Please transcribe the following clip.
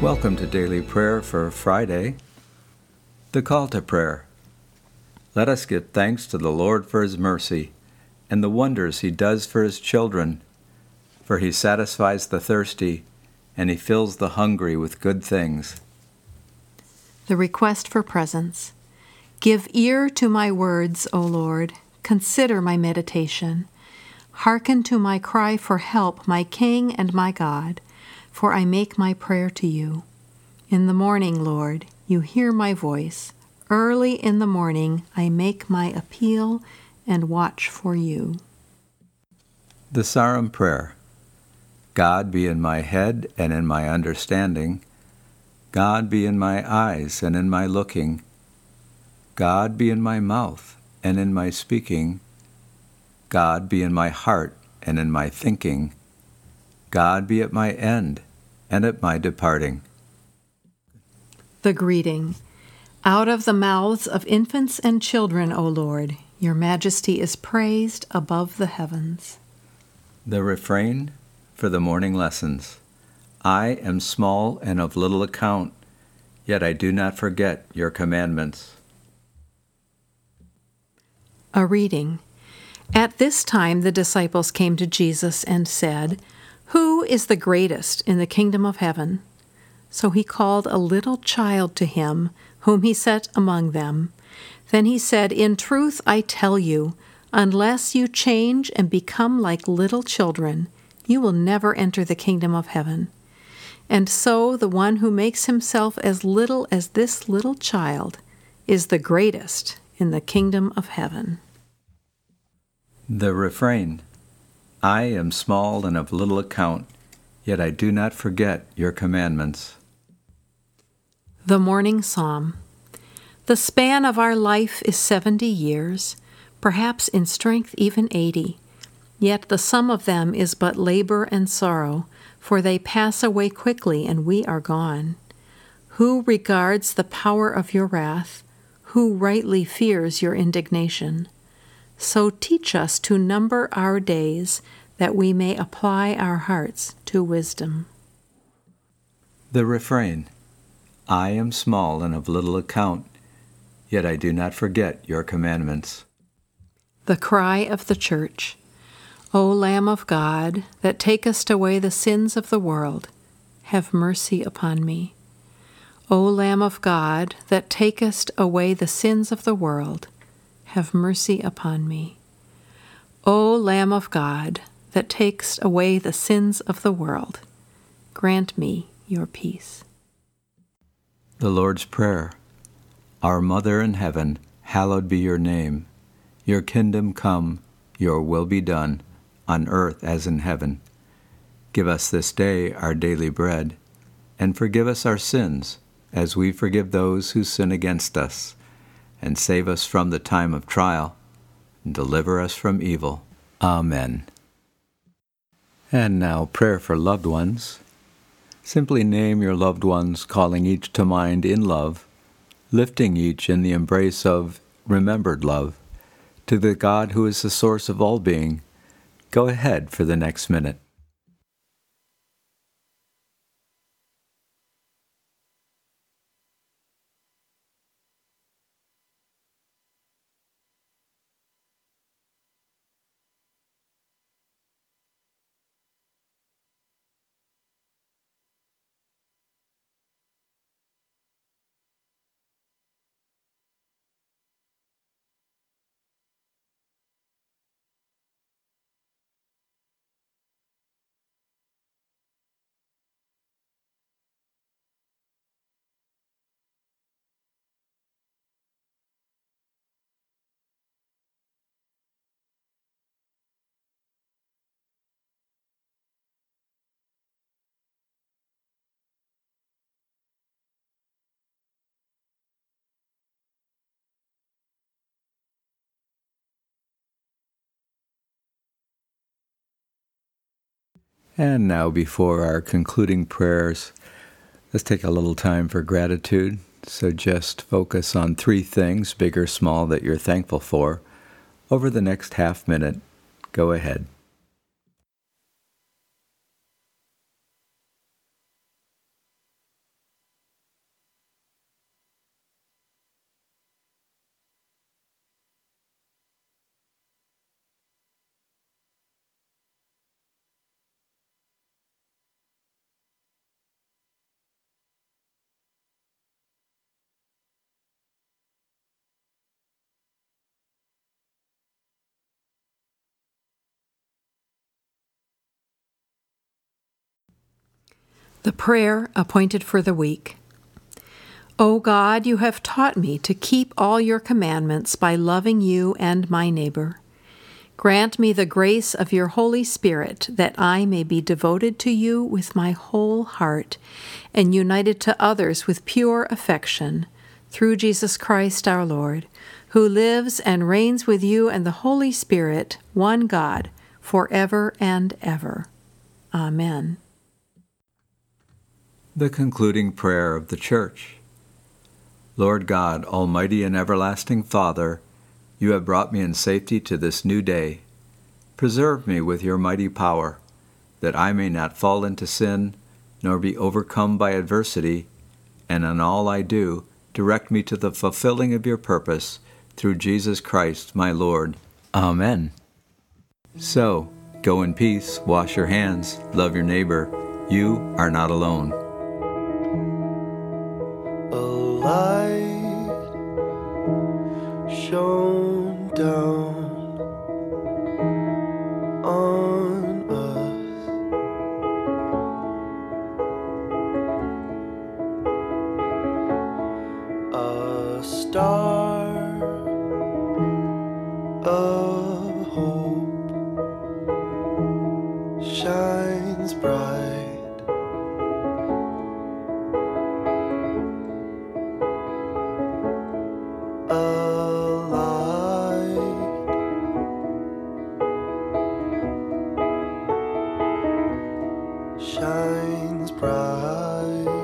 Welcome to Daily Prayer for Friday. The call to prayer. Let us give thanks to the Lord for his mercy and the wonders he does for his children. For he satisfies the thirsty and he fills the hungry with good things. The request for presence. Give ear to my words, O Lord. Consider my meditation. Hearken to my cry for help, my King and my God, for I make my prayer to you. In the morning, Lord, you hear my voice. Early in the morning, I make my appeal and watch for you. The Sarum Prayer God be in my head and in my understanding. God be in my eyes and in my looking. God be in my mouth and in my speaking. God be in my heart and in my thinking. God be at my end and at my departing. The greeting. Out of the mouths of infants and children, O Lord, your majesty is praised above the heavens. The refrain for the morning lessons I am small and of little account, yet I do not forget your commandments. A reading. At this time, the disciples came to Jesus and said, Who is the greatest in the kingdom of heaven? So he called a little child to him, whom he set among them. Then he said, In truth, I tell you, unless you change and become like little children, you will never enter the kingdom of heaven. And so the one who makes himself as little as this little child is the greatest in the kingdom of heaven. The refrain I am small and of little account, yet I do not forget your commandments. The Morning Psalm The span of our life is seventy years, perhaps in strength even eighty. Yet the sum of them is but labor and sorrow, for they pass away quickly and we are gone. Who regards the power of your wrath? Who rightly fears your indignation? So teach us to number our days, that we may apply our hearts to wisdom. The refrain I am small and of little account, yet I do not forget your commandments. The cry of the church O Lamb of God, that takest away the sins of the world, have mercy upon me. O Lamb of God, that takest away the sins of the world, have mercy upon me. O Lamb of God, that takest away the sins of the world, grant me your peace. The Lord's Prayer Our Mother in heaven, hallowed be your name. Your kingdom come, your will be done, on earth as in heaven. Give us this day our daily bread, and forgive us our sins, as we forgive those who sin against us and save us from the time of trial, and deliver us from evil. Amen. And now, prayer for loved ones. Simply name your loved ones, calling each to mind in love, lifting each in the embrace of remembered love. To the God who is the source of all being, go ahead for the next minute. And now, before our concluding prayers, let's take a little time for gratitude. So just focus on three things, big or small, that you're thankful for. Over the next half minute, go ahead. The prayer appointed for the week. O God, you have taught me to keep all your commandments by loving you and my neighbor. Grant me the grace of your Holy Spirit that I may be devoted to you with my whole heart and united to others with pure affection, through Jesus Christ our Lord, who lives and reigns with you and the Holy Spirit, one God, forever and ever. Amen. The concluding prayer of the Church. Lord God, Almighty and everlasting Father, you have brought me in safety to this new day. Preserve me with your mighty power, that I may not fall into sin, nor be overcome by adversity, and in all I do, direct me to the fulfilling of your purpose, through Jesus Christ my Lord. Amen. So, go in peace, wash your hands, love your neighbor. You are not alone. Star of hope shines bright. a light shines bright.